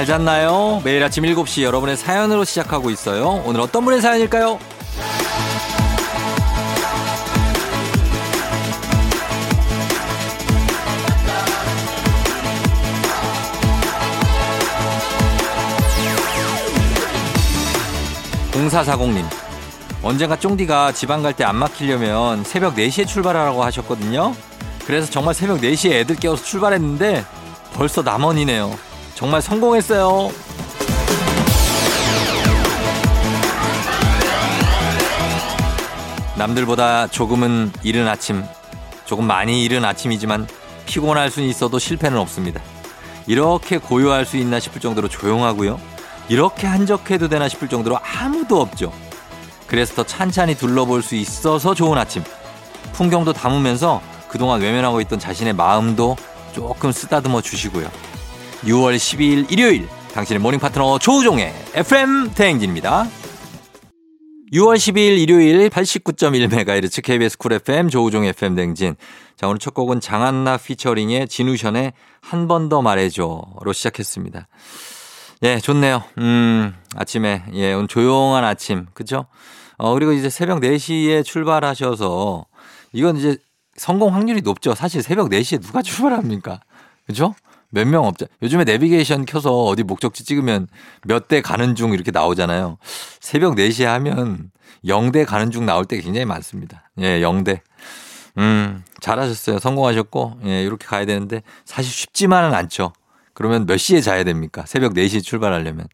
잘 잤나요? 매일 아침 7시 여러분의 사연으로 시작하고 있어요. 오늘 어떤 분의 사연일까요? 0440님. 언젠가 쫑디가 지방 갈 때 안 막히려면 새벽 4시에 출발하라고 하셨거든요. 그래서 정말 새벽 4시에 애들 깨워서 출발했는데 벌써 남원이네요. 정말 성공했어요. 남들보다 조금은 이른 아침, 조금 많이 이른 아침이지만 피곤할 수는 있어도 실패는 없습니다. 이렇게 고요할 수 있나 싶을 정도로 조용하고요. 이렇게 한적해도 되나 싶을 정도로 아무도 없죠. 그래서 더 찬찬히 둘러볼 수 있어서 좋은 아침. 풍경도 담으면서 그동안 외면하고 있던 자신의 마음도 조금 쓰다듬어 주시고요. 6월 12일 일요일 당신의 morning 파트너 조우종의 FM 대행진입니다. 6월 12일 일요일 89.1MHz KBS 쿨 FM 조우종 FM 대행진. 자, 오늘 첫 곡은 장한나 피처링의 진우션의 한 번 더 말해줘로 시작했습니다. 예, 좋네요. 음, 아침에, 예, 오늘 조용한 아침. 그죠? 어, 그리고 이제 새벽 4시에 출발하셔서 이건 이제 성공 확률이 높죠. 사실 새벽 4시에 누가 출발합니까? 그죠? 몇 명 없죠. 요즘에 내비게이션 켜서 어디 목적지 찍으면 몇 대 가는 중 이렇게 나오잖아요. 새벽 4시에 하면 0대 가는 중 나올 때 굉장히 많습니다. 예, 0대. 음, 잘하셨어요. 성공하셨고, 예, 이렇게 가야 되는데 사실 쉽지만은 않죠. 그러면 몇 시에 자야 됩니까? 새벽 4시에 출발하려면.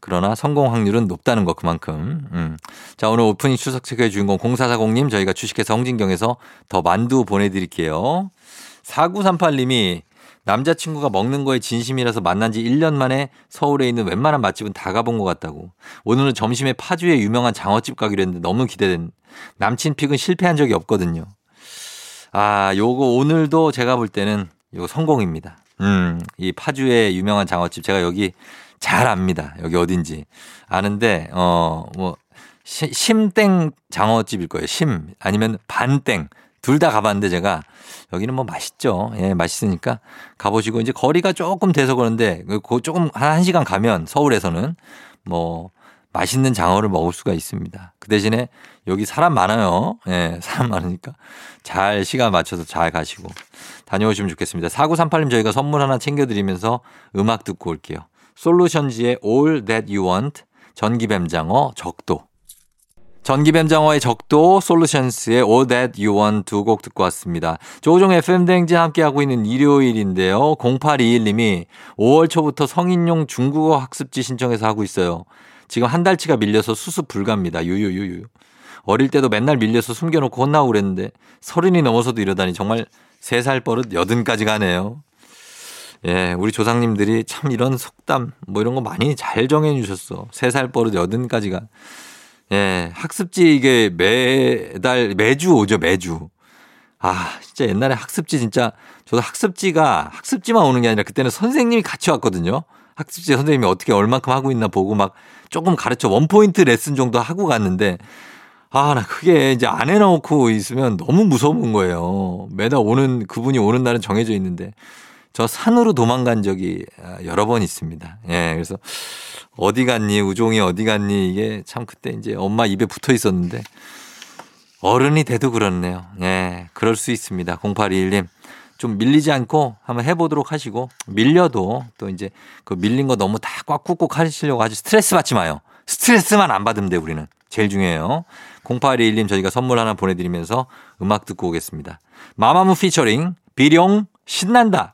그러나 성공 확률은 높다는 거 그만큼. 음. 자, 오늘 오프닝 추석 체크의 주인공 0440님 저희가 주식회사 홍진경에서 더 만두 보내드릴게요. 4938님이 남자친구가 먹는 거에 진심이라서 만난 지 1년 만에 서울에 있는 웬만한 맛집은 다 가본 것 같다고. 오늘은 점심에 파주에 유명한 장어집 가기로 했는데 너무 기대된. 남친 픽은 실패한 적이 없거든요. 아, 요거 오늘도 제가 볼 때는 요거 성공입니다. 음, 이 파주의 유명한 장어집 제가 여기 잘 압니다. 여기 어딘지. 아는데, 어, 뭐, 심땡 장어집일 거예요. 심. 아니면 반땡. 둘 다 가봤는데 제가 여기는 뭐 맛있죠. 예, 맛있으니까 가보시고 이제 거리가 조금 돼서 그런데 그 조금 한 시간 가면 서울에서는 뭐 맛있는 장어를 먹을 수가 있습니다. 그 대신에 여기 사람 많아요. 예, 사람 많으니까 잘 시간 맞춰서 잘 가시고 다녀오시면 좋겠습니다. 4938님 저희가 선물 하나 챙겨드리면서 음악 듣고 올게요. 솔루션즈의 All That You Want, 전기뱀장어 적도. 전기뱀장어의 적도, 솔루션스의 All That You Want 두 곡 듣고 왔습니다. 조종 FM대행진 함께하고 있는 일요일인데요. 0821님이 5월 초부터 성인용 중국어 학습지 신청해서 하고 있어요. 지금 한 달치가 밀려서 수습 불가입니다. 유유유유. 어릴 때도 맨날 밀려서 숨겨놓고 혼나고 그랬는데 서른이 넘어서도 이러다니 정말 세 살 버릇 여든까지 가네요. 예, 우리 조상님들이 참 이런 속담 뭐 이런 거 많이 잘 정해 주셨어. 세 살 버릇 여든까지가. 예, 학습지 이게 매달 매주 오죠, 매주. 아, 진짜 옛날에 학습지 진짜 저도 학습지가 학습지만 오는 게 아니라 그때는 선생님이 같이 왔거든요. 학습지 선생님이 어떻게 얼만큼 하고 있나 보고 막 조금 가르쳐 원포인트 레슨 정도 하고 갔는데 아, 나 그게 이제 안 해놓고 있으면 너무 무서운 거예요. 매달 오는, 그분이 오는 날은 정해져 있는데. 저 산으로 도망간 적이 아, 여러 번 있습니다. 예, 그래서 어디 갔니? 우종이 어디 갔니? 이게 참 그때 이제 엄마 입에 붙어 있었는데 어른이 돼도 그렇네요. 예, 그럴 수 있습니다. 0821님. 좀 밀리지 않고 한번 해보도록 하시고 밀려도 또 이제 그 밀린 거 너무 다 꽉 꾹꾹 하시려고 아주 스트레스 받지 마요. 스트레스만 안 받으면 돼 우리는. 제일 중요해요. 0821님 저희가 선물 하나 보내드리면서 음악 듣고 오겠습니다. 마마무 피처링 비룡 신난다.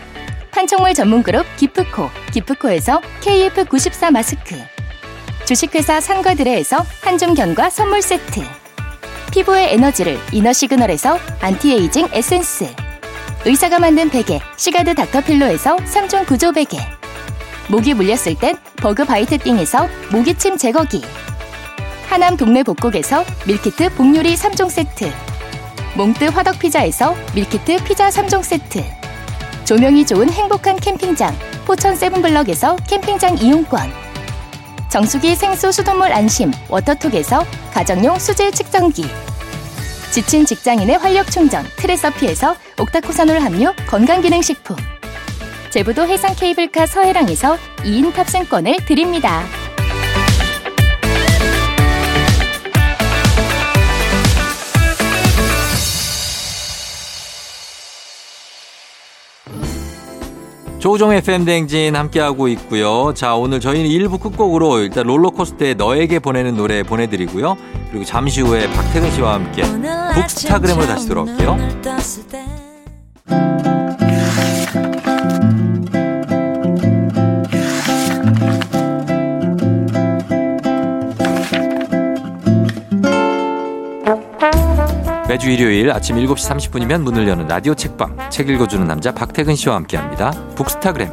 판촉물 전문 그룹 기프코 기프코에서 KF94 마스크. 주식회사 상가드레에서 한줌 견과 선물 세트. 피부의 에너지를 이너 시그널에서 안티에이징 에센스. 의사가 만든 베개 시가드 닥터필로에서 3종 구조 베개. 모기 물렸을 땐 버그 바이트 띵에서 모기침 제거기. 하남 동네 복국에서 밀키트 복요리 3종 세트. 몽뜨 화덕 피자에서 밀키트 피자 3종 세트 조명이 좋은 행복한 캠핑장 포천 세븐블럭에서 캠핑장 이용권. 정수기 생수 수돗물 안심 워터톡에서 가정용 수질 측정기. 지친 직장인의 활력 충전 트레서피에서 옥타코사놀 함유 건강기능식품. 제부도 해상 케이블카 서해랑에서 2인 탑승권을 드립니다. 조종 FM 대행진 함께하고 있고요. 자, 오늘 저희는 1부 끝곡으로 일단 롤러코스터에 너에게 보내는 노래 보내드리고요. 그리고 잠시 후에 박태근 씨와 함께 북스타그램으로 다시 돌아올게요. 매주 일요일 아침 7시 30분이면 문을 여는 라디오 책방 책 읽어주는 남자 박태근 씨와 함께합니다. 북스타그램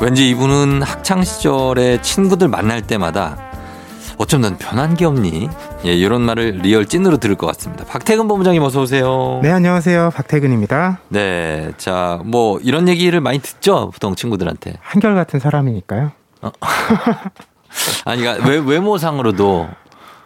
왠지 이분은 학창 시절에 친구들 만날 때마다 어쩜 넌 변한 게 없니? 예, 이런 말을 real 찐으로 들을 것 같습니다. 박태근 본부장님 어서 오세요. 네, 안녕하세요. 박태근입니다. 네, 자, 뭐 이런 얘기를 많이 듣죠, 보통 친구들한테. 한결같은 사람이니까요. 어. 아니, 그러니까 외, 외모상으로도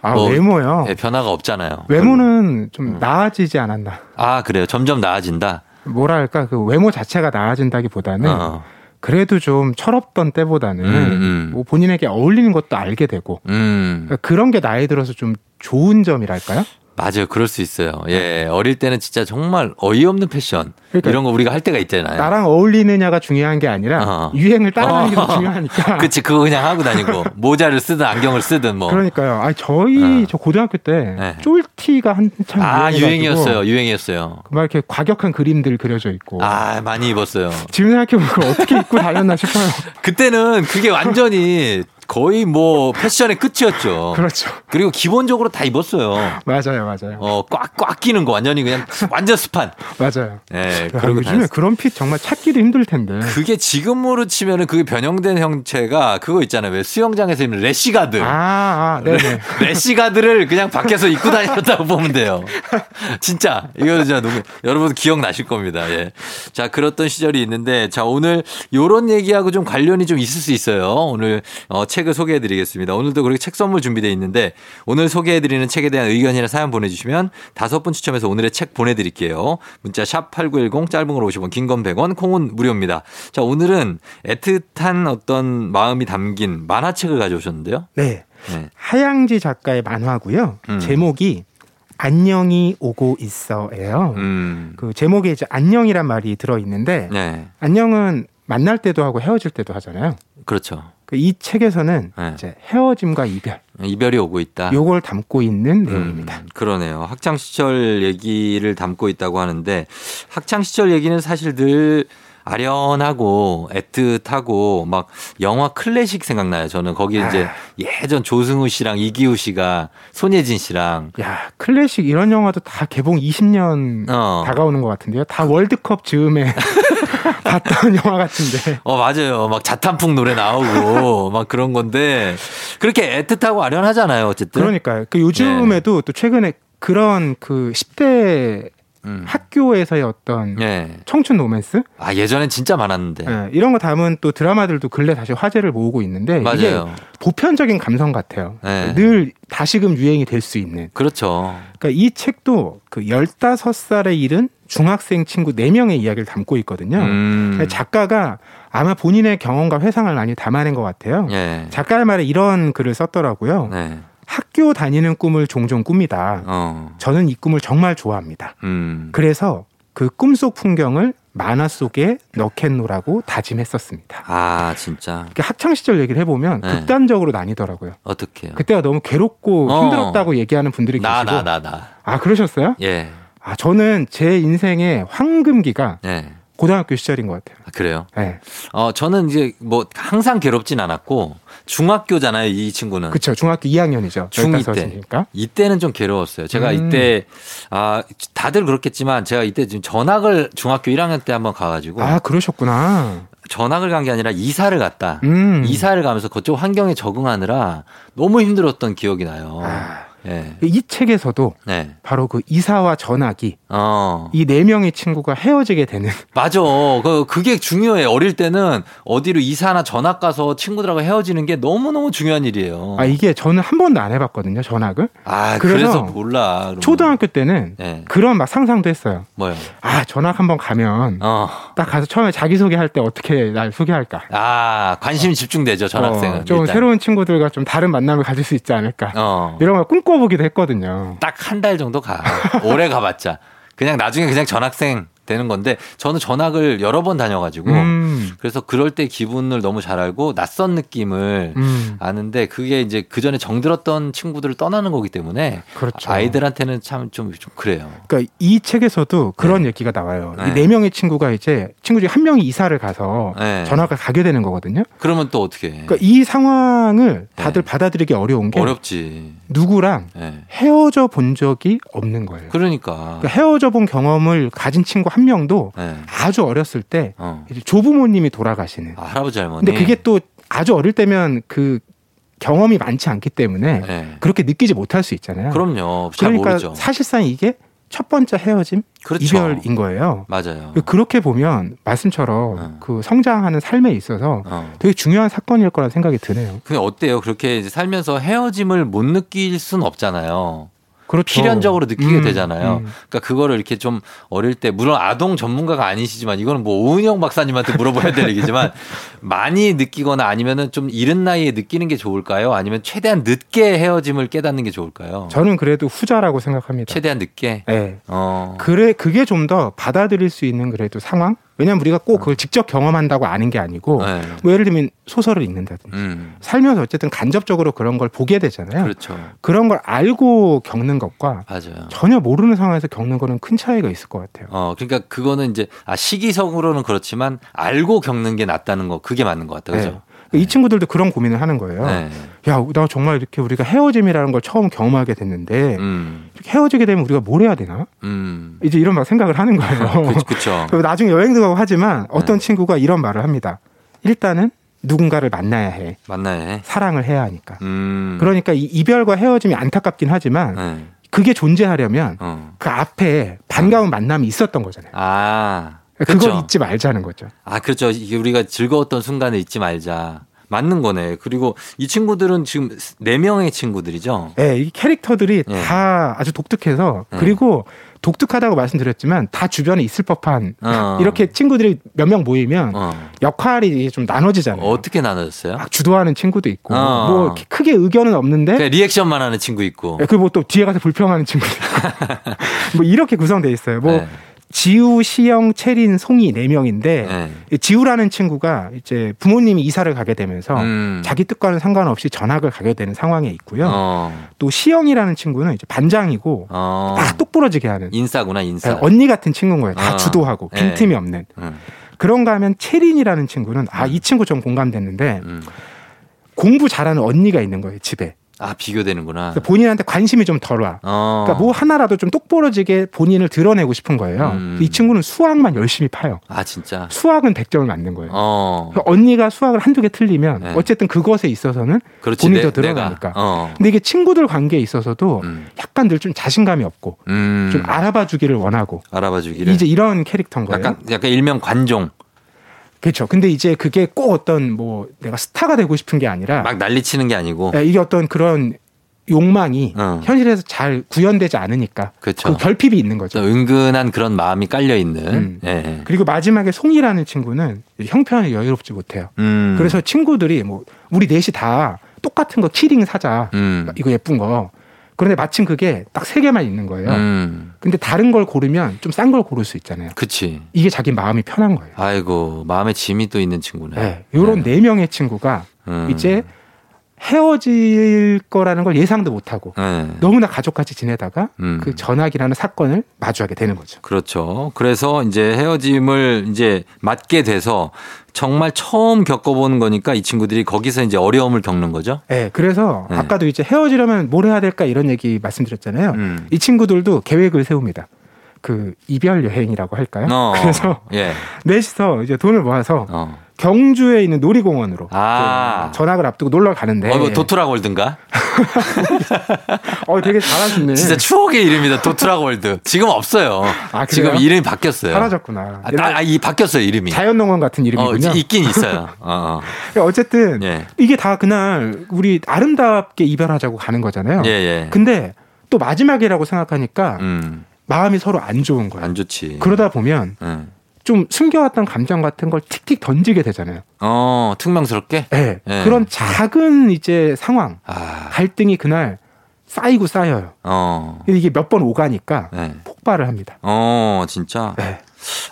아, 뭐, 외모요? 예, 변화가 없잖아요. 외모는 좀 음. 나아지지 않았나. 아, 그래요. 점점 나아진다. 뭐랄까, 그 외모 자체가 나아진다기 보다는 어. 그래도 좀 철없던 때보다는 음, 음. 뭐 본인에게 어울리는 것도 알게 되고 음. 그러니까 그런 게 나이 들어서 좀 좋은 점이랄까요? 맞아요. 그럴 수 있어요. 예. 어릴 때는 진짜 정말 어이없는 패션. 그러니까 이런 거 우리가 할 때가 있잖아요. 나랑 어울리느냐가 중요한 게 아니라 어. 유행을 따라가는 게 어. 중요하니까. 그치. 그거 그냥 하고 다니고. 모자를 쓰든 안경을 쓰든 뭐. 그러니까요. 아 저희 어. 저 고등학교 때 네. 쫄티가 한참 아, 유행이었어요. 유행이었어요. 막 이렇게 과격한 그림들 그려져 있고. 아, 많이 입었어요. 지금 생각해보면 어떻게 입고 다녔나 싶어요. 그때는 그게 완전히 거의 뭐 패션의 끝이었죠. 그렇죠. 그리고 기본적으로 다 입었어요. 맞아요, 맞아요. 어, 꽉, 꽉 끼는 거 완전히 그냥 완전 스판. 맞아요. 네. 그리고 요즘에 그런 핏 정말 찾기도 힘들 텐데. 그게 지금으로 치면은 그게 변형된 형체가 그거 있잖아요. 왜 수영장에서 입는 래시가드. 아, 아네 래시가드를 그냥 밖에서 입고 다녔다고 보면 돼요. 진짜. 이거 진짜 누구, 여러분 기억나실 겁니다. 예. 자, 그렇던 시절이 있는데 자, 오늘 요런 얘기하고 좀 관련이 좀 있을 수 있어요. 오늘 어, 책을 소개해 드리겠습니다. 오늘도 그렇게 책 선물 준비되어 있는데 오늘 소개해 드리는 책에 대한 의견이나 사연 보내주시면 다섯 분 추첨해서 오늘의 책 보내드릴게요. 문자 샵 8910 짧은 걸 50원 긴 건 100원 콩은 무료입니다. 자 오늘은 애틋한 어떤 마음이 담긴 만화책을 가져오셨는데요. 네. 네. 하양지 작가의 만화고요. 음. 제목이 안녕이 오고 있어예요. 음. 그 제목에 이제 안녕이란 말이 들어 있는데 네. 안녕은 만날 때도 하고 헤어질 때도 하잖아요. 그렇죠. 그 이 책에서는 네. 이제 헤어짐과 이별, 이별이 오고 있다. 요걸 담고 있는 음, 내용입니다. 그러네요. 학창 시절 얘기를 담고 있다고 하는데 학창 시절 얘기는 사실 늘 아련하고 애틋하고 막 영화 클래식 생각나요. 저는 거기 아. 이제 예전 조승우 씨랑 이기우 씨가 손예진 씨랑 야 클래식 이런 영화도 다 개봉 20년 어. 다가오는 것 같은데요. 다 월드컵 즈음에 봤던 영화 같은데. 어 맞아요. 막 자탄풍 노래 나오고 막 그런 건데 그렇게 애틋하고 아련하잖아요. 어쨌든. 그러니까요. 그 요즘에도 네. 또 최근에 그런 그 10대 음. 학교에서의 어떤 네. 청춘 로맨스? 아 예전엔 진짜 많았는데 네, 이런 거 담은 또 드라마들도 근래 다시 화제를 모으고 있는데 맞아요. 이게 보편적인 감성 같아요. 네. 늘 다시금 유행이 될 수 있는. 그렇죠. 그러니까 이 책도 그 15살에 이른 중학생 친구 4명의 이야기를 담고 있거든요. 음. 그러니까 작가가 아마 본인의 경험과 회상을 많이 담아낸 것 같아요. 예. 작가의 말에 이런 글을 썼더라고요. 네. 학교 다니는 꿈을 종종 꿉니다. 어. 저는 이 꿈을 정말 좋아합니다. 음. 그래서 그 꿈속 풍경을 만화 속에 넣겠노라고 다짐했었습니다. 아 진짜. 학창 시절 얘기를 해보면 네. 극단적으로 나뉘더라고요. 어떻게요? 그때가 너무 괴롭고 어. 힘들었다고 얘기하는 분들이 나, 계시고. 나, 나, 나. 아 그러셨어요? 예. 아 저는 제 인생의 황금기가 예. 고등학교 시절인 것 같아요. 아, 그래요? 네. 어, 저는 이제 뭐 항상 괴롭진 않았고 중학교잖아요, 이 친구는. 그렇죠. 중학교 2학년이죠. 중2 때. 이때는 좀 괴로웠어요. 제가 음. 이때 아, 다들 그렇겠지만 제가 이때 지금 전학을 중학교 1학년 때 한번 가 가지고 아, 그러셨구나. 전학을 간 게 아니라 이사를 갔다. 음. 이사를 가면서 그쪽 환경에 적응하느라 너무 힘들었던 기억이 나요. 아. 네. 이 책에서도 네. 바로 그 이사와 전학이 어. 이네 명의 친구가 헤어지게 되는. 맞아. 그 그게 중요해. 어릴 때는 어디로 이사나 전학 가서 친구들하고 헤어지는 게 너무 너무 중요한 일이에요. 아 이게 저는 한 번도 안 해봤거든요 전학을. 아 그래서, 그래서 몰라. 그러면. 초등학교 때는 네. 그런 막 상상도 했어요. 뭐요? 아 전학 한번 가면 어. 딱 가서 처음에 자기 소개할 때 어떻게 날 소개할까. 아 관심이 집중되죠 전학생은. 어, 좀 일단. 새로운 친구들과 좀 다른 만남을 가질 수 있지 않을까. 어. 이런 걸 꿈꿔 바꿔보기도 했거든요. 딱 한 달 정도 가. 오래 가봤자. 그냥 나중에 그냥 전학생 되는 건데 저는 전학을 여러 번 다녀가지고 음. 그래서 그럴 때 기분을 너무 잘 알고 낯선 느낌을 음. 아는데 그게 이제 그 전에 정들었던 친구들을 떠나는 거기 때문에 그렇죠. 아이들한테는 참 좀 좀 그래요. 그러니까 이 책에서도 그런 네. 얘기가 나와요. 네. 이네 명의 친구가 이제 친구 중에 한 명이 이사를 가서 네. 전학을 가게 되는 거거든요. 그러면 또 어떻게? 그러니까 이 상황을 다들 네. 받아들이기 어려운 게 어렵지. 누구랑 네. 헤어져 본 적이 없는 거예요. 그러니까. 그러니까 헤어져 본 경험을 가진 친구 한 명도 네. 아주 어렸을 때 어. 조부모님이 돌아가시는. 아, 할아버지 할머니. 근데 그게 또 아주 어릴 때면 그 경험이 많지 않기 때문에 네. 그렇게 느끼지 못할 수 있잖아요. 그럼요. 그러니까 모르죠. 사실상 이게 첫 번째 헤어짐 그렇죠. 이별인 거예요. 맞아요. 그렇게 보면 말씀처럼 어. 그 성장하는 삶에 있어서 어. 되게 중요한 사건일 거라는 생각이 드네요. 그게 어때요? 그렇게 살면서 헤어짐을 못 느낄 수는 없잖아요. 그렇죠. 필연적으로 느끼게 음, 되잖아요. 음. 그러니까 그거를 이렇게 좀 어릴 때 물론 아동 전문가가 아니시지만 이거는 뭐 오은영 박사님한테 물어봐야 될 얘기지만 많이 느끼거나 아니면은 좀 이른 나이에 느끼는 게 좋을까요? 아니면 최대한 늦게 헤어짐을 깨닫는 게 좋을까요? 저는 그래도 후자라고 생각합니다. 최대한 늦게. 네. 어. 그래 그게 좀 더 받아들일 수 있는 그래도 상황 왜냐하면 우리가 꼭 그걸 직접 경험한다고 아는 게 아니고 네. 뭐 예를 들면 소설을 읽는다든지 음. 살면서 어쨌든 간접적으로 그런 걸 보게 되잖아요. 그렇죠. 그런 걸 알고 겪는 것과 맞아요. 전혀 모르는 상황에서 겪는 거는 큰 차이가 있을 것 같아요. 어, 그러니까 그거는 이제 아, 시기적으로는 그렇지만 알고 겪는 게 낫다는 거 그게 맞는 것 같아요. 그죠? 네. 이 친구들도 그런 고민을 하는 거예요. 네. 야, 나 정말 이렇게 우리가 헤어짐이라는 걸 처음 경험하게 됐는데 음. 헤어지게 되면 우리가 뭘 해야 되나? 음. 이제 이런 막 생각을 하는 거예요. 그렇죠. 나중에 여행도 가고 하지만 어떤 네. 친구가 이런 말을 합니다. 일단은 누군가를 만나야 해. 만나야 해. 사랑을 해야 하니까. 음. 그러니까 이 이별과 헤어짐이 안타깝긴 하지만 네. 그게 존재하려면 어. 그 앞에 반가운 만남이 있었던 거잖아요. 아. 그걸 그렇죠. 잊지 말자는 거죠. 아, 그렇죠. 이게 우리가 즐거웠던 순간을 잊지 말자. 맞는 거네. 그리고 이 친구들은 지금 네 명의 친구들이죠. 네, 이 캐릭터들이 네. 다 아주 독특해서 네. 그리고 독특하다고 말씀드렸지만 다 주변에 있을 법한 어. 이렇게 친구들이 몇 명 모이면 어. 역할이 좀 나눠지잖아요. 어떻게 나눠졌어요? 막 주도하는 친구도 있고 어. 뭐 크게 의견은 없는데 리액션만 하는 친구 있고. 네, 그리고 또 뒤에 가서 불평하는 친구도 있고 뭐 이렇게 구성돼 있어요. 뭐 네. 지우, 시영, 채린, 송이 네 명인데 네. 지우라는 친구가 이제 부모님이 이사를 가게 되면서 음. 자기 뜻과는 상관없이 전학을 가게 되는 상황에 있고요. 어. 또 시영이라는 친구는 이제 반장이고 어. 딱 똑부러지게 하는 인싸구나 인싸. 네, 언니 같은 친구인 거예요. 다 어. 주도하고 네. 빈틈이 없는. 음. 그런가 하면 채린이라는 친구는 아이 음. 친구 좀 공감됐는데 음. 공부 잘하는 언니가 있는 거예요 집에. 아 비교되는구나. 본인한테 관심이 좀 덜 와. 어. 그러니까 뭐 하나라도 좀 똑부러지게 본인을 드러내고 싶은 거예요. 음. 이 친구는 수학만 열심히 파요. 아 진짜. 수학은 100점을 맞는 거예요. 어. 그러니까 언니가 수학을 한두 개 틀리면 네. 어쨌든 그것에 있어서는 그렇지, 본인이 더 드러나니까. 어. 근데 이게 친구들 관계에 있어서도 음. 약간 늘 좀 자신감이 없고 음. 좀 알아봐 주기를 원하고. 알아봐 주기를. 이제 이런 캐릭터인 거예요. 약간 약간 일명 관종. 그렇죠. 근데 이제 그게 꼭 어떤 뭐 내가 스타가 되고 싶은 게 아니라 막 난리치는 게 아니고 네, 이게 어떤 그런 욕망이 어. 현실에서 잘 구현되지 않으니까 그렇죠. 그 결핍이 있는 거죠. 은근한 그런 마음이 깔려 있는. 음. 예. 그리고 마지막에 송이라는 친구는 형편이 여유롭지 못해요. 음. 그래서 친구들이 뭐 우리 넷이 다 똑같은 거 키링 사자. 음. 이거 예쁜 거. 그런데 마침 그게 딱 세 개만 있는 거예요. 음. 근데 다른 걸 고르면 좀 싼 걸 고를 수 있잖아요. 그치. 이게 자기 마음이 편한 거예요. 아이고, 마음에 짐이 또 있는 친구네. 네. 요런 네, 네 명의 친구가 음. 이제 헤어질 거라는 걸 예상도 못하고 네. 너무나 가족같이 지내다가 음. 그 전학이라는 사건을 마주하게 되는 거죠. 그렇죠. 그래서 이제 헤어짐을 이제 맞게 돼서 정말 처음 겪어보는 거니까 이 친구들이 거기서 이제 어려움을 겪는 거죠. 네. 그래서 네. 아까도 이제 헤어지려면 뭘 해야 될까 이런 얘기 말씀드렸잖아요. 음. 이 친구들도 계획을 세웁니다. 그 이별 여행이라고 할까요? 어. 그래서 예. 넷이서 이제 돈을 모아서 어. 경주에 있는 놀이공원으로 아. 그 전학을 앞두고 놀러 가는데. 어, 뭐 도트라골드인가? 어, 되게 잘하시네. 진짜 추억의 이름이다. 도트라골드. 지금 없어요. 아, 지금 이름이 바뀌었어요. 사라졌구나. 아, 아, 이 바뀌었어요 이름이. 자연농원 같은 이름이군요. 어, 있긴 있어요. 어, 어. 어쨌든 예. 이게 다 그날 우리 아름답게 이별하자고 가는 거잖아요. 예, 예. 근데 또 마지막이라고 생각하니까 음. 마음이 서로 안 좋은 거예요. 안 좋지. 그러다 보면. 음. 좀 숨겨왔던 감정 같은 걸 틱틱 던지게 되잖아요. 어, 특명스럽게? 네. 네. 그런 작은 이제 상황, 아. 갈등이 그날 쌓이고 쌓여요. 어. 이게 몇 번 오가니까 네. 폭발을 합니다. 어, 진짜? 네.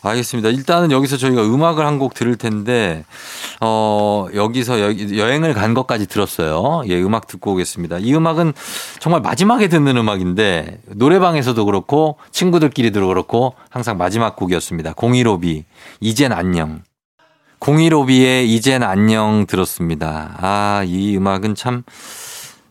알겠습니다. 일단은 여기서 저희가 음악을 한 곡 들을 텐데, 어, 여기서 여, 여행을 간 것까지 들었어요. 예, 음악 듣고 오겠습니다. 이 음악은 정말 마지막에 듣는 음악인데, 노래방에서도 그렇고, 친구들끼리도 그렇고, 항상 마지막 곡이었습니다. 015B, 이젠 안녕. 015B의 이젠 안녕 들었습니다. 아, 이 음악은 참,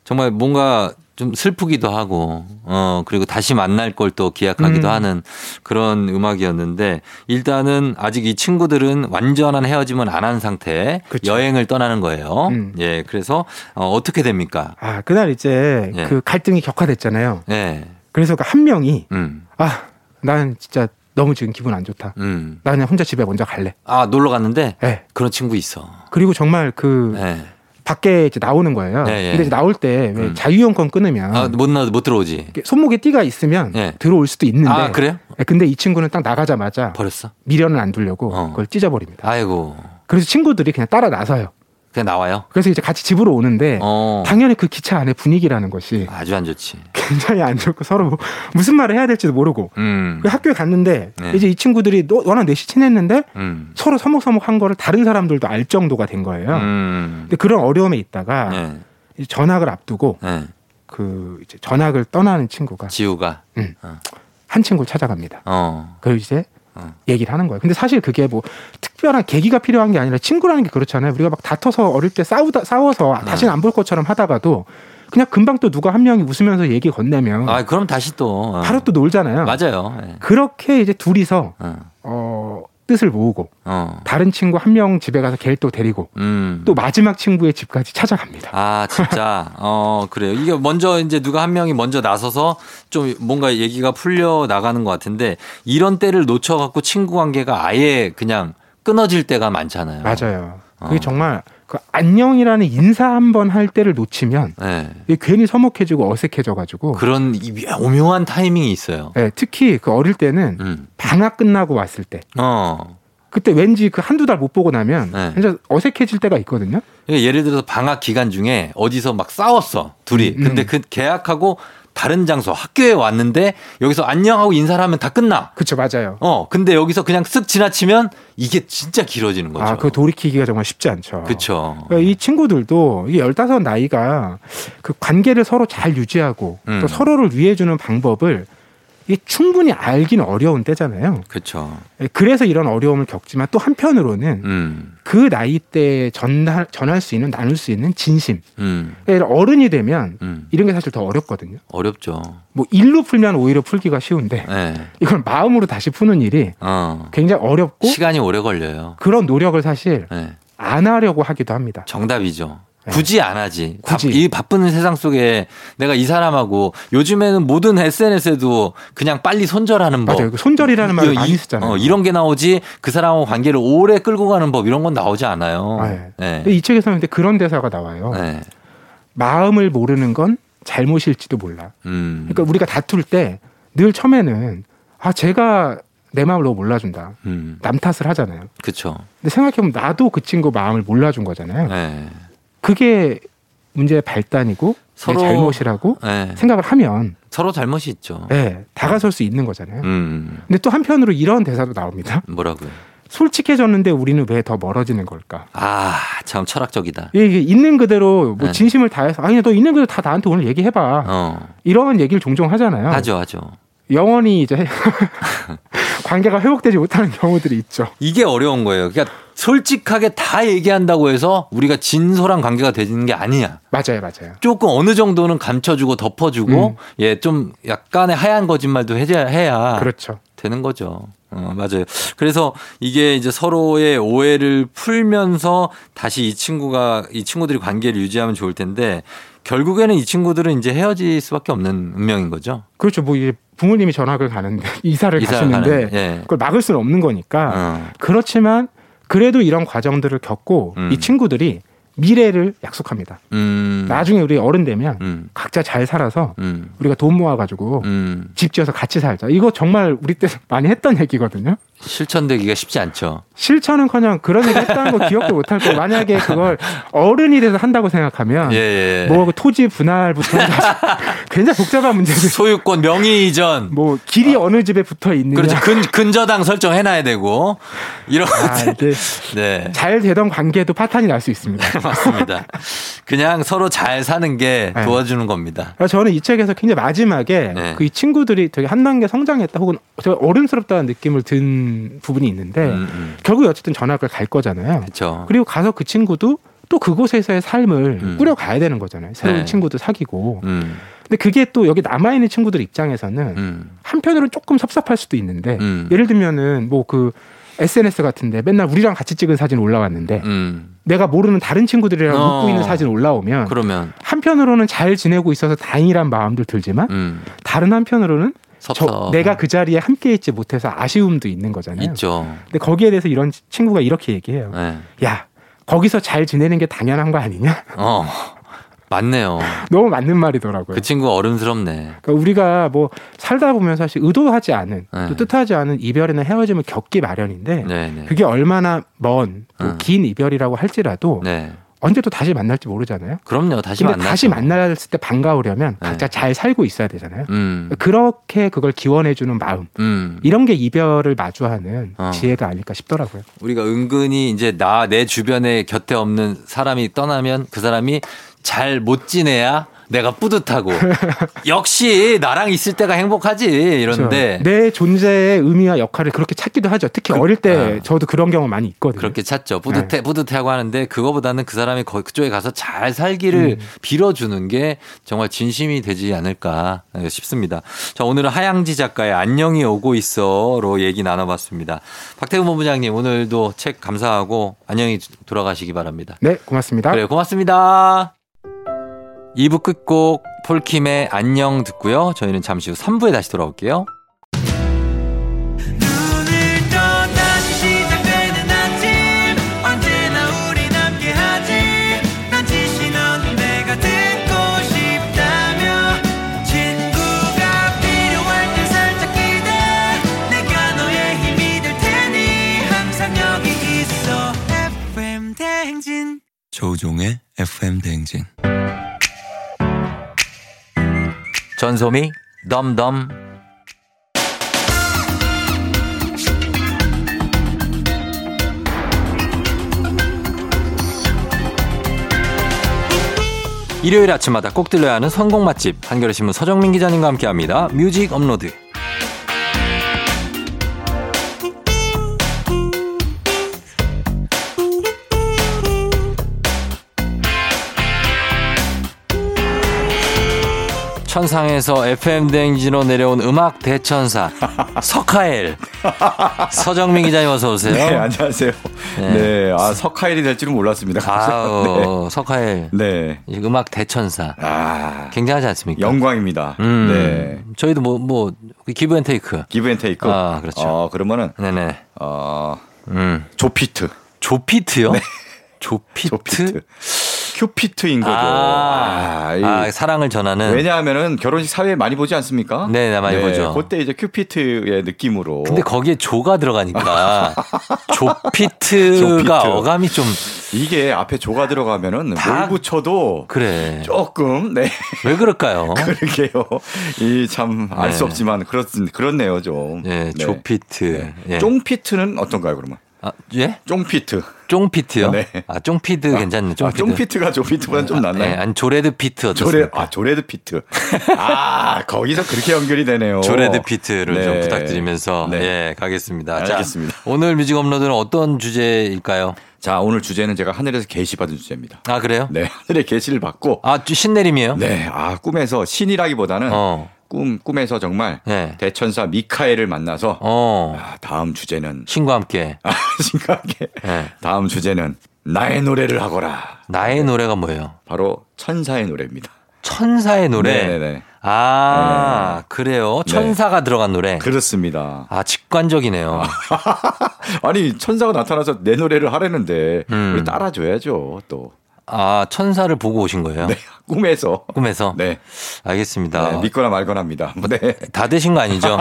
정말 뭔가 좀 슬프기도 하고, 어, 그리고 다시 만날 걸 또 기약하기도 음. 하는 그런 음악이었는데, 일단은 아직 이 친구들은 완전한 헤어짐은 안 한 상태, 그쵸. 여행을 떠나는 거예요. 음. 예, 그래서, 어, 어떻게 됩니까? 아, 그날 이제 예. 그 갈등이 격화됐잖아요. 예. 그래서 그 한 명이, 음. 아, 난 진짜 너무 지금 기분 안 좋다. 음. 나 그냥 혼자 집에 먼저 갈래. 아, 놀러 갔는데? 네. 그런 친구 있어. 그리고 정말 그, 네. 밖에 이제 나오는 거예요. 예, 예. 근데 이제 나올 때왜 음. 자유용권 끊으면 아, 못 나, 못 들어오지. 손목에 띠가 있으면 예. 들어올 수도 있는데. 아 그래요? 예, 근데 이 친구는 딱 나가자마자 버렸어. 미련을 안 두려고 어. 그걸 찢어버립니다. 아이고. 그래서 친구들이 그냥 따라 나서요. 그냥 나와요. 그래서 이제 같이 집으로 오는데 어. 당연히 그 기차 안에 분위기라는 것이 아주 안 좋지. 굉장히 안 좋고 서로 뭐 무슨 말을 해야 될지도 모르고 음. 그 학교에 갔는데 네. 이제 이 친구들이 워낙 넷이 친했는데 음. 서로 서먹서먹한 거를 다른 사람들도 알 정도가 된 거예요. 음. 근데 그런 어려움에 있다가 네. 전학을 앞두고 네. 그 이제 전학을 떠나는 친구가 지우가 음. 어. 한 친구 찾아갑니다. 어. 그리고 이제 어. 얘기를 하는 거예요. 근데 사실 그게 뭐 특별한 계기가 필요한 게 아니라 친구라는 게 그렇잖아요. 우리가 막 다퉈서 어릴 때 싸우다 싸워서 네. 다시는 안 볼 것처럼 하다가도 그냥 금방 또 누가 한 명이 웃으면서 얘기 건네면 아 그럼 다시 또 어. 바로 또 놀잖아요. 맞아요. 네. 그렇게 이제 둘이서 어, 어 뜻을 모으고 어. 다른 친구 한 명 집에 가서 걔를 또 데리고 음. 또 마지막 친구의 집까지 찾아갑니다. 아 진짜 어 그래요. 이게 먼저 이제 누가 한 명이 먼저 나서서 좀 뭔가 얘기가 풀려 나가는 것 같은데 이런 때를 놓쳐갖고 친구 관계가 아예 그냥 끊어질 때가 많잖아요. 맞아요. 그게 어. 정말 그 안녕이라는 인사 한 번 할 때를 놓치면 네. 괜히 서먹해지고 어색해져가지고 그런 오묘한 타이밍이 있어요. 네, 특히 그 어릴 때는 음. 방학 끝나고 왔을 때. 어. 그때 왠지 그 한두 달 못 보고 나면 네. 진짜 어색해질 때가 있거든요. 그러니까 예를 들어서 방학 기간 중에 어디서 막 싸웠어 둘이. 음, 음. 근데 그 계약하고 다른 장소 학교에 왔는데 여기서 안녕하고 인사를 하면 다 끝나. 그렇죠, 맞아요. 어, 근데 여기서 그냥 쓱 지나치면 이게 진짜 길어지는 거죠. 아, 그 돌이키기가 정말 쉽지 않죠. 그렇죠. 그러니까 이 친구들도 이게 열다섯 나이가 그 관계를 서로 잘 유지하고 음. 또 서로를 위해 주는 방법을 이게 충분히 알기는 어려운 때잖아요. 그렇죠. 그래서 이런 어려움을 겪지만 또 한편으로는 음. 그 나이 때 전할 전할 수 있는 나눌 수 있는 진심. 음. 어른이 되면 음. 이런 게 사실 더 어렵거든요. 어렵죠. 뭐 일로 풀면 오히려 풀기가 쉬운데 네. 이걸 마음으로 다시 푸는 일이 어. 굉장히 어렵고 시간이 오래 걸려요. 그런 노력을 사실 네. 안 하려고 하기도 합니다. 정답이죠. 네. 굳이 안 하지. 굳이. 바, 이 바쁜 세상 속에 내가 이 사람하고 요즘에는 모든 SNS에도 그냥 빨리 손절하는 법. 맞아요. 그 손절이라는 말을 많이 쓰잖아요. 어, 이런 게 나오지 그 사람하고 관계를 오래 끌고 가는 법 이런 건 나오지 않아요. 네. 네. 이 책에서는 근데 그런 대사가 나와요. 네. 마음을 모르는 건 잘못일지도 몰라. 음. 그러니까 우리가 다툴 때 늘 처음에는 아 제가 내 마음을 너무 몰라준다. 음. 남 탓을 하잖아요. 그렇죠. 근데 생각해보면 나도 그 친구 마음을 몰라준 거잖아요. 네. 그게 문제의 발단이고 서로 잘못이라고 네. 생각을 하면 서로 잘못이 있죠. 네, 다가설 수 있는 거잖아요. 음. 근데 또 한편으로 이런 대사도 나옵니다. 뭐라고요? 솔직해졌는데 우리는 왜 더 멀어지는 걸까? 아, 참 철학적이다. 이게 있는 그대로 뭐 네. 진심을 다해서 아니 너 있는 그대로 다 나한테 오늘 얘기해 봐. 어. 이런 얘기를 종종 하잖아요. 하죠, 하죠. 영원히 이제 관계가 회복되지 못하는 경우들이 있죠. 이게 어려운 거예요. 그러니까 솔직하게 다 얘기한다고 해서 우리가 진솔한 관계가 되는 게 아니야. 맞아요, 맞아요. 조금 어느 정도는 감춰주고 덮어주고 음. 예, 좀 약간의 하얀 거짓말도 해야 해야 그렇죠. 되는 거죠. 어, 맞아요. 그래서 이게 이제 서로의 오해를 풀면서 다시 이 친구가 이 친구들이 관계를 유지하면 좋을 텐데 결국에는 이 친구들은 이제 헤어질 수밖에 없는 운명인 거죠. 그렇죠. 뭐 이제 부모님이 전학을 가는데 이사를, 이사를 가시는데 가는, 예. 그걸 막을 수는 없는 거니까. 어. 그렇지만 그래도 이런 과정들을 겪고 음. 이 친구들이 미래를 약속합니다. 음. 나중에 우리 어른 되면 음. 각자 잘 살아서 음. 우리가 돈 모아가지고 음. 집 지어서 같이 살자. 이거 정말 우리 때 많이 했던 얘기거든요. 실천되기가 쉽지 않죠. 실천은커녕 그런 얘기 했다는 거 기억도 못할 거. 만약에 그걸 어른이 돼서 한다고 생각하면 예, 예. 뭐그 토지 분할부터 굉장히 복잡한 문제들. 소유권 명의 이전. 뭐 길이 어. 느 집에 붙어 있는. 그렇죠. 근, 근저당 설정해놔야 되고 이런. 아, 네. 잘 되던 관계도 파탄이 날 수 있습니다. 맞습니다. 그냥 서로 잘 사는 게 네. 도와주는 겁니다. 저는 이 책에서 굉장히 마지막에 네. 그이 친구들이 되게 한 단계 성장했다 혹은 어른스럽다는 느낌을 든 부분이 있는데 음, 음. 결국 어쨌든 전학을 갈 거잖아요. 그쵸. 그리고 가서 그 친구도 또 그곳에서의 삶을 음. 꾸려가야 되는 거잖아요. 새로운 네. 친구도 사귀고. 음. 근데 그게 또 여기 남아 있는 친구들 입장에서는 음. 한편으로는 조금 섭섭할 수도 있는데 음. 예를 들면은 뭐 그 SNS 같은데 맨날 우리랑 같이 찍은 사진 올라왔는데 음. 내가 모르는 다른 친구들이랑 어. 웃고 있는 사진 올라오면 그러면 한편으로는 잘 지내고 있어서 다행이란 마음도 들지만 다른 한편으로는 저, 내가 그 자리에 함께 있지 못해서 아쉬움도 있는 거잖아요. 있죠. 근데 거기에 대해서 이런 친구가 이렇게 얘기해요. 네. 야, 거기서 잘 지내는 게 당연한 거 아니냐? 어. 맞네요. 너무 맞는 말이더라고요. 그 친구 어른스럽네. 그러니까 우리가 뭐 살다 보면 사실 의도하지 않은 네. 또 뜻하지 않은 이별이나 헤어짐을 겪기 마련인데 네, 네. 그게 얼마나 먼긴 음. 이별이라고 할지라도 네. 언제 또 다시 만날지 모르잖아요. 그럼요. 다시 만나. 다시 만났을 때 반가우려면 네. 각자 잘 살고 있어야 되잖아요. 음. 그렇게 그걸 기원해주는 마음 음. 이런 게 이별을 마주하는 어. 지혜가 아닐까 싶더라고요. 우리가 은근히 이제 나 내 주변에 곁에 없는 사람이 떠나면 그 사람이 잘 못 지내야 내가 뿌듯하고 역시 나랑 있을 때가 행복하지 이런데 그렇죠. 내 존재의 의미와 역할을 그렇게 찾기도 하죠. 특히 그, 어릴 때 어. 저도 그런 경우 많이 있거든요. 그렇게 찾죠. 뿌듯해 네. 뿌듯해하고 하는데 그거보다는 그 사람이 그쪽에 가서 잘 살기를 음. 빌어주는 게 정말 진심이 되지 않을까 싶습니다. 자 오늘은 하양지 작가의 안녕이 오고 있어로 얘기 나눠봤습니다. 박태근 본부장님 오늘도 책 감사하고 안녕히 돌아가시기 바랍니다. 네 고맙습니다. 그래 고맙습니다. 2부 끝곡 폴킴의 안녕 듣고요. 저희는 잠시 후 3부에 다시 돌아올게요. 조종의 FM 대행진 전소미 덤덤. 일요일 아침마다 꼭 들려야 하는 성공 맛집. 한겨레신문 서정민 기자님과 함께합니다. 뮤직 업로드 천상에서 FM 대행진으로 내려온 음악 대천사 석하엘 서정민 기자님 어서 오세요. 네, 안녕하세요. 네, 네 아 석하엘이 될 줄은 몰랐습니다. 아, 네. 석하엘. 네, 음악 대천사. 아, 굉장하지 않습니까? 영광입니다. 음, 네, 저희도 뭐뭐 뭐, give and take. give and take. 아, 그렇죠. 어, 그러면은 네네. 어, 음, 조피트. 조피트요? 네. 조피트? 조피트. 큐피트인 거죠. 아, 아, 아 사랑을 전하는. 왜냐하면은 결혼식 사회 많이 보지 않습니까? 네, 네 많이 네, 보죠. 그때 이제 큐피트의 느낌으로. 근데 거기에 조가 들어가니까 조피트가 조피트. 어감이 좀 이게 앞에 조가 들어가면은 뭘 붙여도 그래 조금 네. 왜 그럴까요? 그러게요. 이 참 알수 네. 없지만 그렇 그렇네요 좀. 네, 네. 조피트. 네. 쫑피트는 어떤가요 그러면? 아, 예? 쫑피트. 쫑피트요? 네. 아, 쫑피트 아, 괜찮네. 쫑피트. 아, 쫑피트가 조피트보다 좀 낫나요? 네, 아니, 조레드 피트 어떻습니까? 조레, 아, 조레드 피트. 아, 거기서 그렇게 연결이 되네요. 조레드 피트를 네. 좀 부탁드리면서 네. 예, 가겠습니다. 알겠습니다. 자, 오늘 music upload는 어떤 주제일까요? 자, 오늘 주제는 제가 하늘에서 계시 받은 주제입니다. 아, 그래요? 네, 하늘에 계시를 받고. 아, 신내림이에요? 네, 아, 꿈에서 신이라기보다는 어. 꿈 꿈에서 정말 네. 대천사 미카엘을 만나서 어. 아, 다음 주제는 신과 함께 아, 신과 함께 네. 다음 주제는 나의 노래를 하거라. 나의 네. 노래가 뭐예요? 바로 천사의 노래입니다. 천사의 노래. 네네. 아 네. 그래요. 네. 천사가 네. 들어간 노래. 그렇습니다. 아 직관적이네요. 아니 천사가 나타나서 내 노래를 하려는데 음. 우리 따라줘야죠 또. 아, 천사를 보고 오신 거예요? 네. 꿈에서. 꿈에서? 네. 알겠습니다. 네, 믿거나 말거나 합니다. 네. 다 되신 거 아니죠?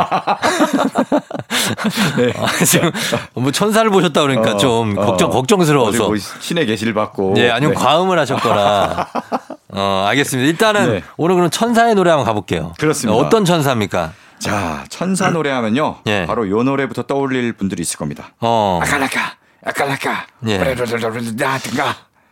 네. 아, 지금 뭐 천사를 보셨다 그러니까 어, 좀 어, 걱정, 걱정스러워서. 뭐 신의 계시를 받고. 네, 아니면 네. 과음을 하셨거나. 어, 알겠습니다. 일단은 네. 오늘 그럼 천사의 노래 한번 가볼게요. 그렇습니다. 어떤 천사입니까? 자, 천사 노래 하면요. 예. 바로 요 노래부터 떠올릴 분들이 있을 겁니다. 어. 아까라까, 아까라까, 예.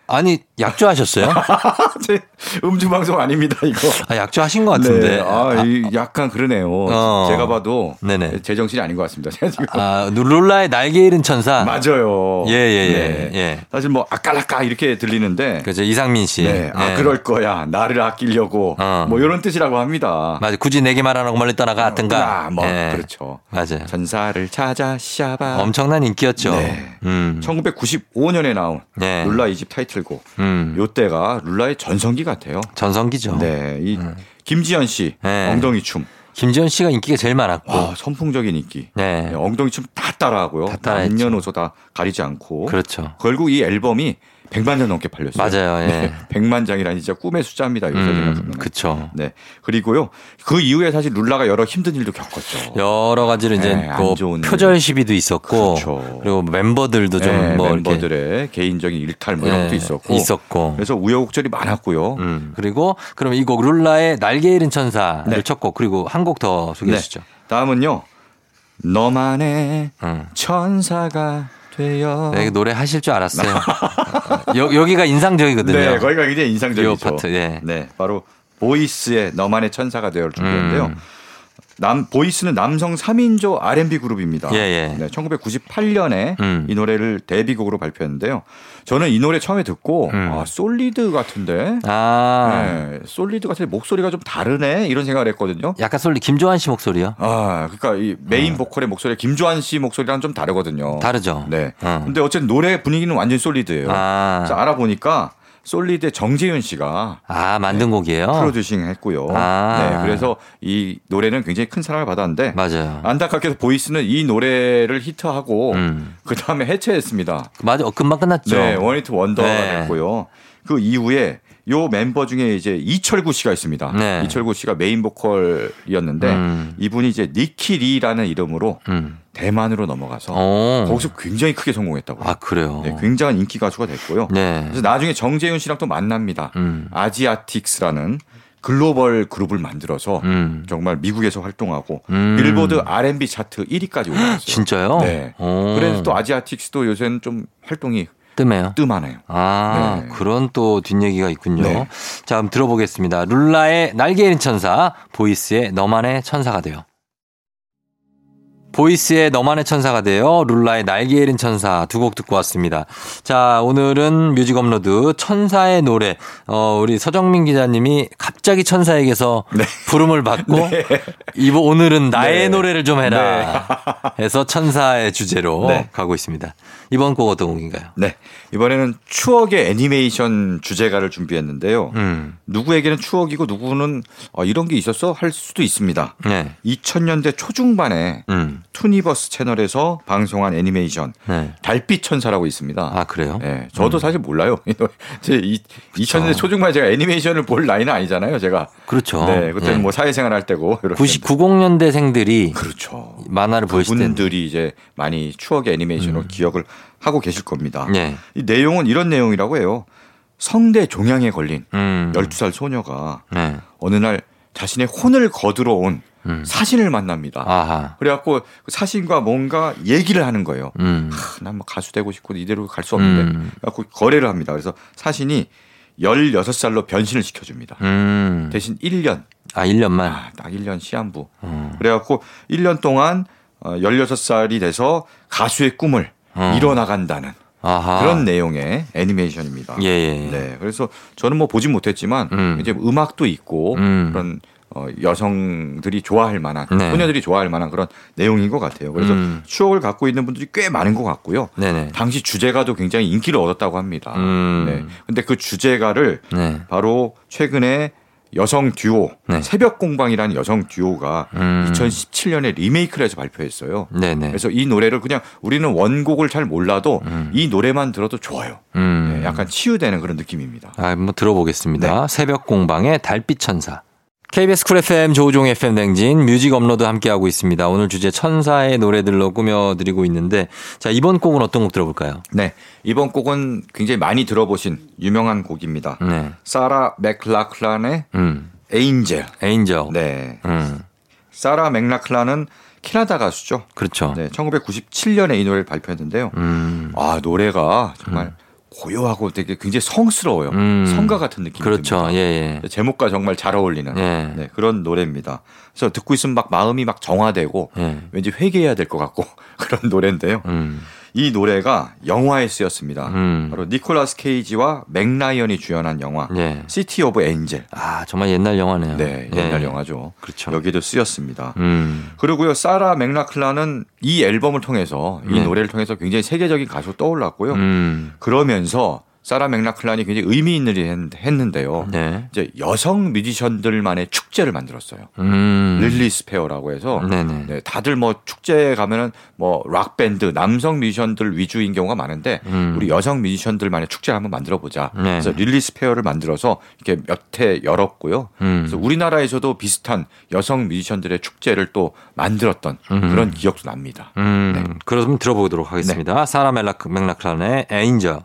아니 약주 하셨어요? 제 음주 방송 아닙니다 이거. 아, 약주 하신 것 같은데. 네. 아, 아, 약간 그러네요. 어. 제가 봐도 네네. 제 정신이 아닌 것 같습니다. 제가 지금. 아 룰라의 날개 잃은 천사. 맞아요. 예예예. 예, 예, 네. 예. 사실 뭐 아까라까 이렇게 들리는데. 그죠 이상민 씨. 네. 아 예. 그럴 거야. 나를 아끼려고. 어. 뭐 이런 뜻이라고 합니다. 맞아. 굳이 내게 말하라고 멀리 떠나가 같은가. 아, 뭐 예. 그렇죠. 맞아요. 전사를 찾아 샤바. 엄청난 인기였죠. 네. 음. 1995년에 나온 네. 룰라 이집 타이틀곡. 음. 요때가 룰라의 전성기 같아요. 전성기죠. 네. 이 음. 김지현 씨 네. 엉덩이 춤. 김지현 씨가 인기가 제일 많았고. 와, 선풍적인 인기. 네. 네 엉덩이 춤 다 따라하고요. 다 따라했죠. 남녀노소 다 가리지 않고. 그렇죠. 결국 이 앨범이 100만 장 넘게 팔렸어요. 맞아요. 예. 네, 100만 장이라니 진짜 꿈의 숫자입니다. 요새 음, 그렇죠. 네. 그리고요. 그 이후에 사실 룰라가 여러 힘든 일도 겪었죠. 여러 가지로 이제 네, 뭐 표절 시비도 있었고 그렇죠. 그리고 멤버들도 좀뭐 네, 멤버들의 이렇게. 개인적인 일탈 뭐 이런 것도 네, 있었고 있었고 그래서 우여곡절이 많았고요. 음. 그리고 그럼 이 곡 룰라의 날개 잃은 천사를 네. 쳤고 그리고 한 곡 더 소개해 주시죠. 다음은요. 너만의 음. 천사가 되어. 네, 노래 하실 줄 알았어요. 여, 여기가 인상적이거든요. 네, 거기가 굉장히 인상적이죠. 파트, 예. 네, 바로 보이스의 너만의 천사가 되어를 준비했는데요. 음. 남 보이스는 남성 3인조 R&B 그룹입니다. 예, 예. 네, 1998년에 음. 이 노래를 데뷔곡으로 발표했는데요. 저는 이 노래 처음에 듣고 음. 아 솔리드 같은데, 아, 네, 솔리드 같은 목소리가 좀 다르네 이런 생각을 했거든요. 약간 솔리 김조한 씨 목소리요? 아, 그러니까 이 메인 어. 보컬의 목소리 김조한 씨 목소리랑 좀 다르거든요. 다르죠. 네. 어. 근데 어쨌든 노래 분위기는 완전 솔리드예요. 아. 알아보니까 솔리드의 정재윤 씨가 아 만든 네, 곡이에요. producing 했고요. 아. 네, 그래서 이 노래는 굉장히 큰 사랑을 받았는데 맞아요. 안타깝게도 보이스는 이 노래를 히트하고 음. 그 다음에 해체했습니다. 맞아, 어, 금방 끝났죠. 네, one-hit wonder가 네. 됐고요. 그 이후에 요 멤버 중에 이제 이철구 씨가 있습니다. 네. 이철구 씨가 메인 보컬이었는데 음. 이분이 이제 니키 리라는 이름으로 음. 대만으로 넘어가서 오. 어. 거기서 굉장히 크게 성공했다고. 아 그래요? 네, 굉장한 인기 가수가 됐고요. 네. 그래서 나중에 정재윤 씨랑 또 만납니다. 음. 아지아틱스라는 글로벌 그룹을 만들어서 음. 정말 미국에서 활동하고 음. 빌보드 R&B 차트 1위까지 올라갔어요. 진짜요? 네. 오. 그래서 또 아지아틱스도 요새는 좀 활동이 뜸해요. 뜸하네요. 아, 네. 그런 또 뒷얘기가 있군요. 네. 자, 그럼 들어보겠습니다. 룰라의 날개 잃은 천사, 보이스의 너만의 천사가 되어. 보이스의 너만의 천사가 되어 룰라의 날개 잃은 천사 두 곡 듣고 왔습니다. 자, 오늘은 music upload 천사의 노래. 어, 우리 서정민 기자님이 갑자기 천사에게서 네. 부름을 받고 네. 이번 오늘은 나의 네. 노래를 좀 해라 네. 해서 천사의 주제로 네. 가고 있습니다. 이번 곡 어떤 곡인가요? 네. 이번에는 추억의 애니메이션 주제가를 준비했는데요. 음. 누구에게는 추억이고 누구는 어, 이런 게 있었어 할 수도 있습니다. 네. 2000년대 초중반에 음. 투니버스 채널에서 방송한 애니메이션 네. 달빛 천사라고 있습니다. 아 그래요? 네. 저도 음. 사실 몰라요. 제 2000년대 초중반에 제가 애니메이션을 볼 나이는 아니잖아요. 제가. 그렇죠. 네. 그때는 네. 뭐 사회생활 할 때고. 90, 90년대생들이 그렇죠. 만화를 보실 때 분들이 이제 많이 추억의 애니메이션으로 음. 기억을 하고 계실 겁니다. 네. 이 내용은 이런 내용이라고 해요. 성대 종양에 걸린 음. 12살 소녀가 네. 어느 날 자신의 혼을 거두러 온 음. 사신을 만납니다. 아하. 그래갖고 그 사신과 뭔가 얘기를 하는 거예요. 음. 난뭐 가수 되고 싶고 이대로 갈 수 없는데. 음. 그래갖고 거래를 합니다. 그래서 사신이 16살로 변신을 시켜줍니다. 음. 대신 1년. 아, 1년만? 아, 딱 1년 시한부. 음. 그래갖고 1년 동안 16살이 어, 돼서 가수의 꿈을 어. 이뤄나간다는 아하. 그런 내용의 애니메이션입니다. 예, 예, 예. 네. 그래서 저는 뭐 보진 못했지만 음. 이제 음악도 있고 음. 그런 어, 여성들이 좋아할 만한 네. 소녀들이 좋아할 만한 그런 내용인 것 같아요. 그래서 음. 추억을 갖고 있는 분들이 꽤 많은 것 같고요. 네네. 당시 주제가도 굉장히 인기를 얻었다고 합니다. 음. 네. 근데 그 주제가를 네. 바로 최근에 여성 듀오 네. 새벽 공방이라는 여성 듀오가 음. 2017년에 리메이크를 해서 발표했어요. 네네. 그래서 이 노래를 그냥 우리는 원곡을 잘 몰라도 음. 이 노래만 들어도 좋아요. 음. 네, 약간 치유되는 그런 느낌입니다. 아, 한번 들어보겠습니다. 네. 새벽 공방의 달빛 천사. KBS 쿨 FM 조우종 FM 대행진 music upload 함께하고 있습니다. 오늘 주제 천사의 노래들로 꾸며드리고 있는데 자 이번 곡은 어떤 곡 들어볼까요? 네 이번 곡은 굉장히 많이 들어보신 유명한 곡입니다. 네. 사라 맥라클란의 음. Angel. Angel. 네. 음. 사라 맥라클란은 캐나다 가수죠. 그렇죠. 네, 1997년에 이 노래를 발표했는데요. 음. 아 노래가 정말 음. 고요하고 되게 굉장히 성스러워요. 음. 성가 같은 느낌이 그렇죠. 듭니다. 예, 예. 제목과 정말 잘 어울리는 예. 네, 그런 노래입니다. 그래서 듣고 있으면 막 마음이 막 정화되고 예. 왠지 회개해야 될 것 같고 그런 노래인데요. 음. 이 노래가 영화에 쓰였습니다. 음. 바로 니콜라스 케이지와 멕 라이언이 주연한 영화 예. City of Angel. 아 정말 옛날 영화네요. 네, 옛날 예. 영화죠. 그렇죠. 여기도 쓰였습니다. 음. 그리고요 사라 맥라클란은 이 앨범을 통해서 이 네. 노래를 통해서 굉장히 세계적인 가수 떠올랐고요. 음. 그러면서 사라 맥라클란이 굉장히 의미 있는 일을 했는데요. 네. 이제 여성 뮤지션들만의 축제를 만들었어요. 음. Lilith Fair라고 해서 네, 다들 뭐 축제에 가면은 뭐 락 밴드 남성 뮤지션들 위주인 경우가 많은데 음. 우리 여성 뮤지션들만의 축제를 한번 만들어 보자. 네. 그래서 Lilith Fair를 만들어서 이렇게 몇 해 열었고요. 음. 그래서 우리나라에서도 비슷한 여성 뮤지션들의 축제를 또 만들었던 음. 그런 기억도 납니다. 음. 네. 그럼 들어보도록 하겠습니다. 네. 사라 맥락클란의 에인저.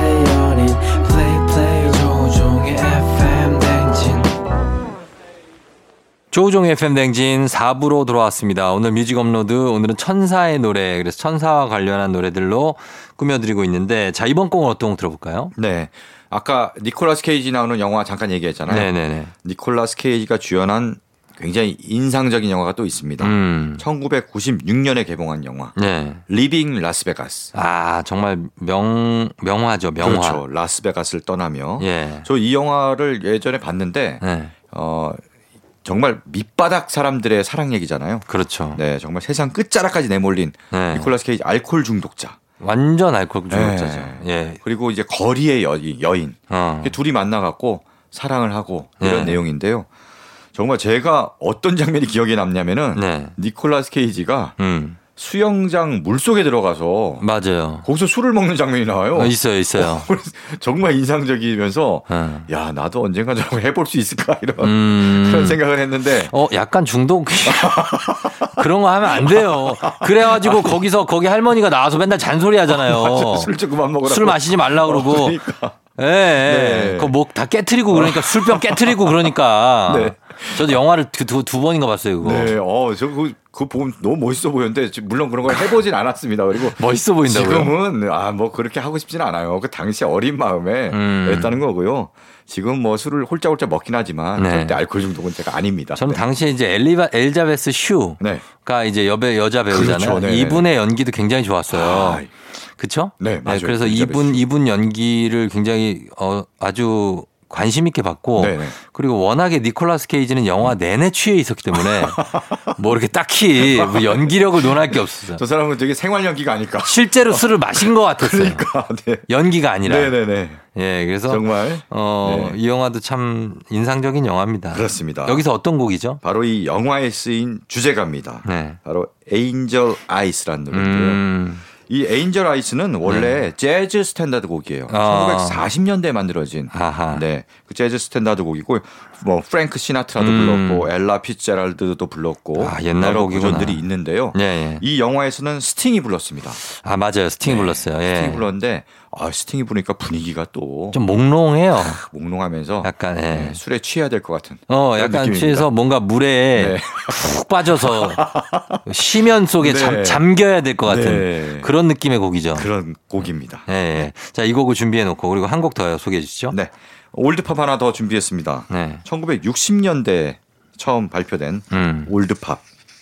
조우종의 FM대행진 4부로 돌아왔습니다. 오늘 뮤직 업로드, 오늘은 천사의 노래, 그래서 천사와 관련한 노래들로 꾸며드리고 있는데, 자, 이번 곡은 어떤 곡 들어볼까요? 네. 아까 니콜라스 케이지 나오는 영화 잠깐 얘기했잖아요. 네네네. 니콜라스 케이지가 주연한 굉장히 인상적인 영화가 또 있습니다. 음. 1996년에 개봉한 영화. 네. Leaving Las Vegas. 아, 정말 명, 명화죠, 명화. 그렇죠. 라스베가스를 떠나며. 예. 저 이 영화를 예전에 봤는데, 네. 어, 정말 밑바닥 사람들의 사랑 얘기잖아요. 그렇죠. 네, 정말 세상 끝자락까지 내몰린 네. 니콜라스 케이지 알코올 중독자. 완전 알코올 중독자죠. 네. 예. 그리고 이제 거리의 여인, 여인. 어. 둘이 만나갖고 사랑을 하고 이런 네. 내용인데요. 정말 제가 어떤 장면이 기억에 남냐면은 네. 니콜라스 케이지가 음. 수영장 물 속에 들어가서 맞아요. 거기서 술을 먹는 장면이 나와요. 어, 있어요, 있어요. 어, 정말 인상적이면서 어. 야 나도 언젠가 저런 해볼 수 있을까 이런 음... 그런 생각을 했는데 어 약간 중독 그런 거 하면 안 돼요. 그래가지고 거기서 거기 할머니가 나와서 맨날 잔소리 하잖아요. 술좀 그만 먹으라. 술 마시지 말라 그러고. 어, 그러니까. 예, 네. 그뭐다 깨트리고 그러니까 술병 깨트리고 그러니까. 네. 저도 영화를 두, 두, 두 번인가 봤어요, 그거. 네, 어, 저 그, 그거 보면 너무 멋있어 보였는데, 물론 그런 걸 해보진 않았습니다. 그리고. 멋있어 보인다고요? 지금은, 아, 뭐 그렇게 하고 싶지는 않아요. 그 당시 어린 마음에 음. 했다는 거고요. 지금 뭐 술을 홀짝홀짝 먹긴 하지만 네. 절대 알코올 중독은 제가 아닙니다. 저는 네. 당시에 이제 엘리자베 엘리자베스 슈가 네. 이제 여배 여자 배우잖아요. 그렇죠. 네, 네. 이분의 연기도 굉장히 좋았어요. 아, 그렇죠? 네, 맞아요. 네, 그래서 이분 이분 연기를 굉장히 어 아주 관심 있게 봤고 네네. 그리고 워낙에 니콜라스 케이지는 영화 내내 취해 있었기 때문에 뭐 이렇게 딱히 뭐 연기력을 논할 게 없었어요. 저 사람은 되게 생활 연기가 아닐까. 실제로 술을 마신 것 같았어요. 그러니까 네. 연기가 아니라. 네네네. 예, 그래서 정말 어, 네. 이 영화도 참 인상적인 영화입니다. 그렇습니다. 여기서 어떤 곡이죠? 바로 이 영화에 쓰인 주제가입니다. 네. 바로 Angel Eyes라는 노래인데요. 음. 이 Angel Eyes는 원래 네. 재즈 스탠다드 곡이에요. 아. 1940년대에 만들어진 아하. 네. 그 재즈 스탠다드 곡이고 뭐 프랭크 시나트라도 음. 불렀고 엘라 피츠제랄드도 불렀고 아, 옛날 버전들이 있는데요. 네, 네. 이 영화에서는 스팅이 불렀습니다. 아, 맞아요. 스팅이 네. 불렀어요. 예. 스팅이 불렀는데 아, 스팅이 부르니까 분위기가 또 좀 몽롱해요. 아, 몽롱하면서 약간 예. 네, 술에 취해야 될 것 같은. 어, 약간 느낌입니다. 취해서 뭔가 물에 네. 푹 빠져서 수면 속에 잠, 네. 잠겨야 될 것 같은 네. 그런 느낌의 곡이죠. 그런 곡입니다. 예. 예. 자, 이 곡을 준비해 놓고 그리고 한 곡 더 소개해 주시죠. 네. 올드팝 하나 더 준비했습니다. 네. 1960년대 처음 발표된 음. 올드팝.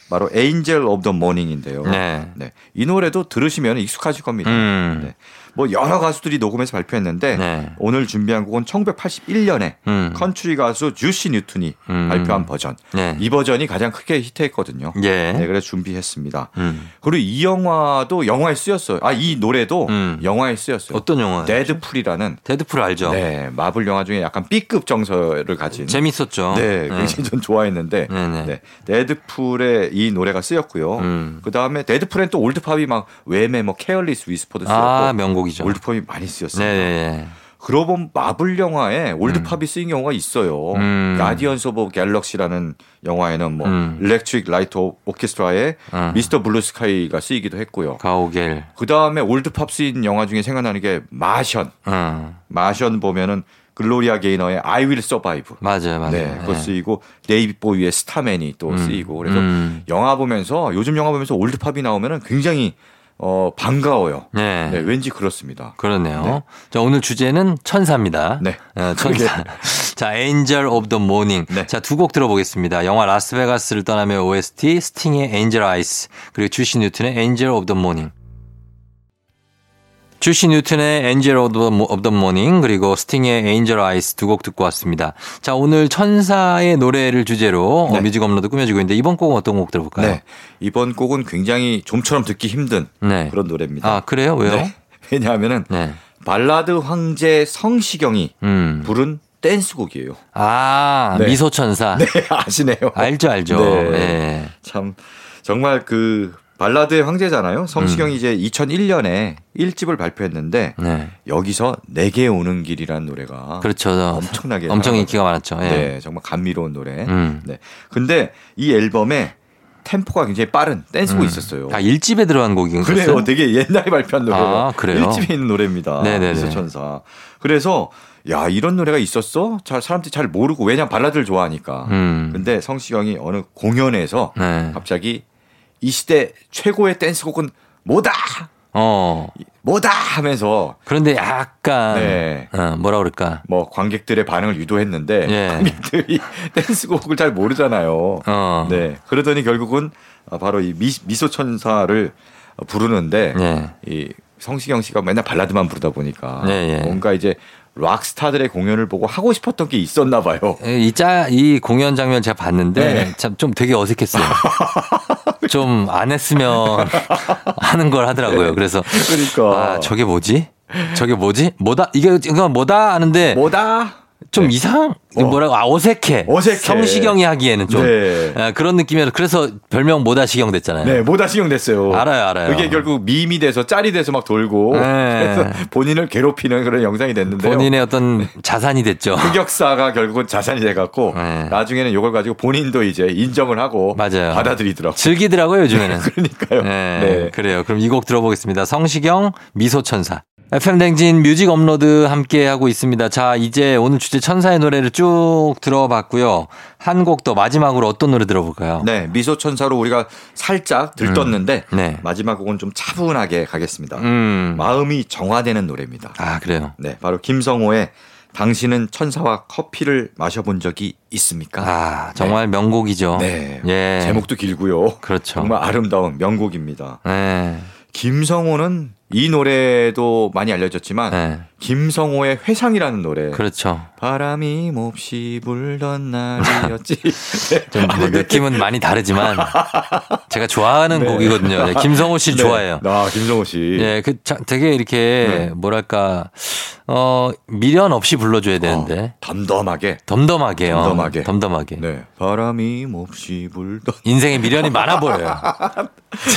바로 Angel of the Morning인데요. 네. 네. 이 노래도 들으시면 익숙하실 겁니다. 음. 네. 뭐 여러 가수들이 녹음해서 발표했는데 네. 오늘 준비한 곡은 1981년에 음. 컨트리 가수 주스 뉴튼이 음. 발표한 버전. 네. 이 버전이 가장 크게 히트했거든요. 예. 네, 그래서 준비했습니다. 음. 그리고 이 영화도 영화에 쓰였어요. 아, 이 노래도 음. 영화에 쓰였어요. 어떤 영화? 데드풀이라는. 데드풀 알죠? 네, 마블 영화 중에 약간 B급 정서를 가진. 재밌었죠. 네, 네. 굉장히 전 좋아했는데. 네네. 네. 데드풀에 이 노래가 쓰였고요. 음. 그 다음에 데드풀엔 또 올드팝이 막 왬의 뭐 Careless Whisper도 쓰였고. 아, 명곡. 명곡이죠. 올드팝이 많이 쓰였습니다. 네. 그러고 보면 마블 영화에 올드팝이 음. 쓰인 경우가 있어요. 음. Guardians of Galaxy라는 영화에는 뭐 음. Electric Light Orchestra의 음. Mr. Blue Sky가 쓰이기도 했고요. 가오겔. 그다음에 올드팝 쓰인 영화 중에 생각나는 게 마션. 음. 마션 보면은 글로리아 게이너의 I Will Survive. 맞아요, 맞아요. 네, 그거 네. 쓰이고 데이비드 보위의 Starman이 또 음. 쓰이고 그래서 영화 보면서 요즘 영화 보면서 올드팝이 나오면은 굉장히 어, 반가워요. 네. 네. 왠지 그렇습니다. 그렇네요. 네. 자, 오늘 주제는 천사입니다. 네. 어, 천사. 자, Angel of the Morning. 네. 자, 두 곡 들어보겠습니다. 영화 라스베가스를 떠나며 OST, 스팅의 Angel Eyes, 그리고 주스 뉴튼의 Angel of the Morning. 주스 뉴튼의 Angel of the Morning 그리고 스팅의 Angel Eyes 두 곡 듣고 왔습니다. 자 오늘 천사의 노래를 주제로 네. 뮤직 업로드 꾸며지고 있는데 이번 곡은 어떤 곡 들어볼까요? 네. 이번 곡은 굉장히 좀처럼 듣기 힘든 네. 그런 노래입니다. 아 그래요? 왜요? 네. 왜냐하면은 네. 발라드 황제 성시경이 음. 부른 댄스곡이에요. 아 네. 미소천사. 네 아시네요. 알죠 알죠. 네. 네. 참 정말 그 발라드의 황제잖아요. 성시경이 음. 이제 2001년에 1집을 발표했는데 네. 여기서 내게 오는 길이라는 노래가 그렇죠. 엄청나게 엄청 인기가 많았죠. 예. 네, 정말 감미로운 노래. 음. 네. 근데 이 앨범에 템포가 굉장히 빠른 댄스곡이 음. 있었어요. 아, 1집에 들어간 곡인가요? 그래요. 되게 옛날에 발표한 노래예요. 아, 그래요? 1집에 있는 노래입니다. 네네네. 미소천사. 그래서 야, 이런 노래가 있었어? 잘 사람들이 잘 모르고 왜냐 발라드를 좋아하니까. 음. 근데 성시경이 어느 공연에서 네. 갑자기 이 시대 최고의 댄스곡은 뭐다. 어. 뭐다 하면서 그런데 약간 네. 어, 뭐라 그럴까 뭐 관객들의 반응을 유도했는데 예. 관객들이 댄스곡을 잘 모르잖아요. 어. 네 그러더니 결국은 바로 이 미, 미소천사를 부르는데 예. 이 성시경 씨가 맨날 발라드만 부르다 보니까 예, 예. 뭔가 이제 락스타들의 공연을 보고 하고 싶었던 게 있었나 봐요. 이 짜 이 공연 장면 제가 봤는데 네. 참좀 되게 어색했어요. 좀 안 했으면 하는 걸 하더라고요. 네. 그래서 그러니까 아 저게 뭐지? 저게 뭐지? 뭐다 이게 이거 뭐다 하는데 뭐다 좀 네. 이상 어. 뭐라고 아 어색해. 어색해. 성시경이 하기에는 좀 네. 아, 그런 느낌이어서 그래서 별명 모다시경 됐잖아요. 네, 모다시경 됐어요. 알아요, 알아요. 그게 결국 밈이 돼서 짤이 돼서 막 돌고 네. 그래서 본인을 괴롭히는 그런 영상이 됐는데요. 본인의 어떤 자산이 됐죠. 흑역사가 결국은 자산이 돼갖고 네. 나중에는 이걸 가지고 본인도 이제 인정을 하고 맞아요. 받아들이더라고요. 즐기더라고요 요즘에는. 그러니까요. 네, 네, 그래요. 그럼 이 곡 들어보겠습니다. 성시경 미소천사. FM대행진 뮤직 업로드 함께 하고 있습니다. 자, 이제 오늘 주제 천사의 노래를 쭉 들어봤고요. 한 곡 더 마지막으로 어떤 노래 들어볼까요? 네, 미소 천사로 우리가 살짝 들떴는데 음, 네. 마지막 곡은 좀 차분하게 가겠습니다. 음. 마음이 정화되는 노래입니다. 아, 그래요? 네, 바로 김성호의 당신은 천사와 커피를 마셔본 적이 있습니까? 아, 정말 네. 명곡이죠. 네. 예. 제목도 길고요. 그렇죠. 정말 아름다운 명곡입니다. 네. 김성호는 이 노래도 많이 알려졌지만 네. 김성호의 회상이라는 노래. 그렇죠. 바람이 몹시 불던 날이었지. 네. 좀뭐 느낌은 많이 다르지만 제가 좋아하는 네. 곡이거든요. 네, 김성호 씨 네. 좋아해요. 아, 김성호 씨. 예, 그 되게 이렇게 네. 뭐랄까 어 미련 없이 불러줘야 되는데 어, 덤덤하게. 덤덤하게요. 덤덤하게. 덤덤하게. 네. 바람이 몹시 불던. 인생에 미련이 많아 보여요.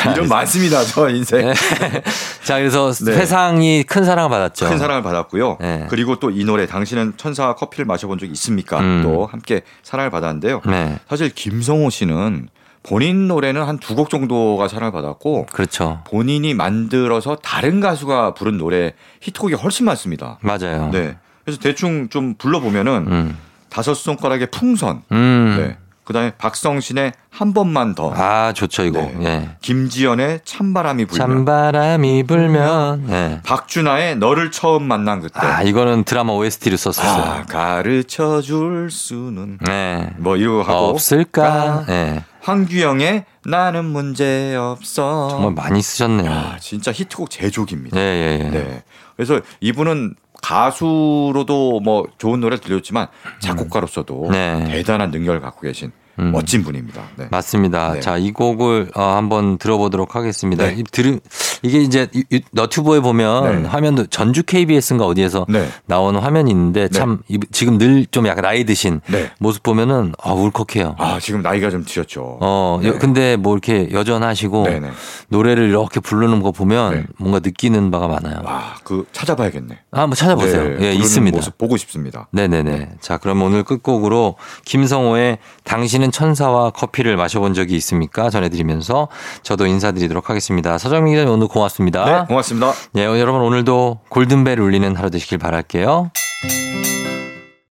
미련 많습니다, 저 인생. 자, 그래서 회상이 큰 사랑을 받았죠. 큰 사랑을 받았고요. 그리고 또 이 노래 당신은 천사 커피를 마셔본 적이 있습니까? 음. 또 함께 사랑을 받았는데요. 네. 사실 김성호 씨는 본인 노래는 한 두 곡 정도가 사랑을 받았고 그렇죠. 본인이 만들어서 다른 가수가 부른 노래 히트곡이 훨씬 많습니다. 맞아요. 네. 그래서 대충 좀 불러보면은 음. 다섯 손가락의 풍선, 음. 네. 그다음에 박성신의 한 번만 더. 아 좋죠 이거. 네. 예. 김지연의 찬바람이 불면. 찬바람이 불면. 네. 박준하의 너를 처음 만난 그때. 아 이거는 드라마 OST를 썼었어요. 아, 가르쳐 줄 수는. 네. 뭐 이거 하고. 없을까. 네. 황규영의 나는 문제 없어. 정말 많이 쓰셨네요. 아, 진짜 히트곡 제조기입니다. 네. 네. 그래서 이분은 가수로도 뭐 좋은 노래를 들렸지만 작곡가로서도 네. 대단한 능력을 갖고 계신 음. 멋진 분입니다. 네. 맞습니다. 네. 자, 이 곡을 어, 한번 들어보도록 하겠습니다. 네. 들음 이게 이제 너튜브에 보면 네. 화면도 전주 KBS인가 어디에서 네. 나오는 화면이 있는데 네. 참 지금 늘 좀 약간 나이 드신 모습 보면은 아, 울컥해요. 아, 지금 나이가 좀 드셨죠. 어, 근데 뭐 이렇게 여전하시고 노래를 이렇게 부르는 거 보면 뭔가 느끼는 바가 많아요. 아, 그 찾아봐야겠네. 아, 한번 찾아보세요. 예, 있습니다. 모습 보고 싶습니다. 네네네. 자, 그럼 오늘 끝곡으로 김성호의 당신 당신은 천사와 커피를 마셔본 적이 있습니까? 전해드리면서 저도 인사드리도록 하겠습니다. 서정민 기자님 오늘 고맙습니다. 네, 고맙습니다. 네, 여러분 오늘도 골든벨 울리는 하루 되시길 바랄게요.